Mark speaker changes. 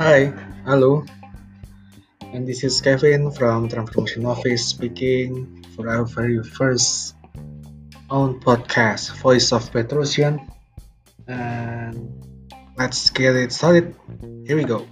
Speaker 1: Hi, hello, and this is Kevin from Transformation Office speaking for our very first own podcast, Voice of Petrosian. And let's get it started. Here we go.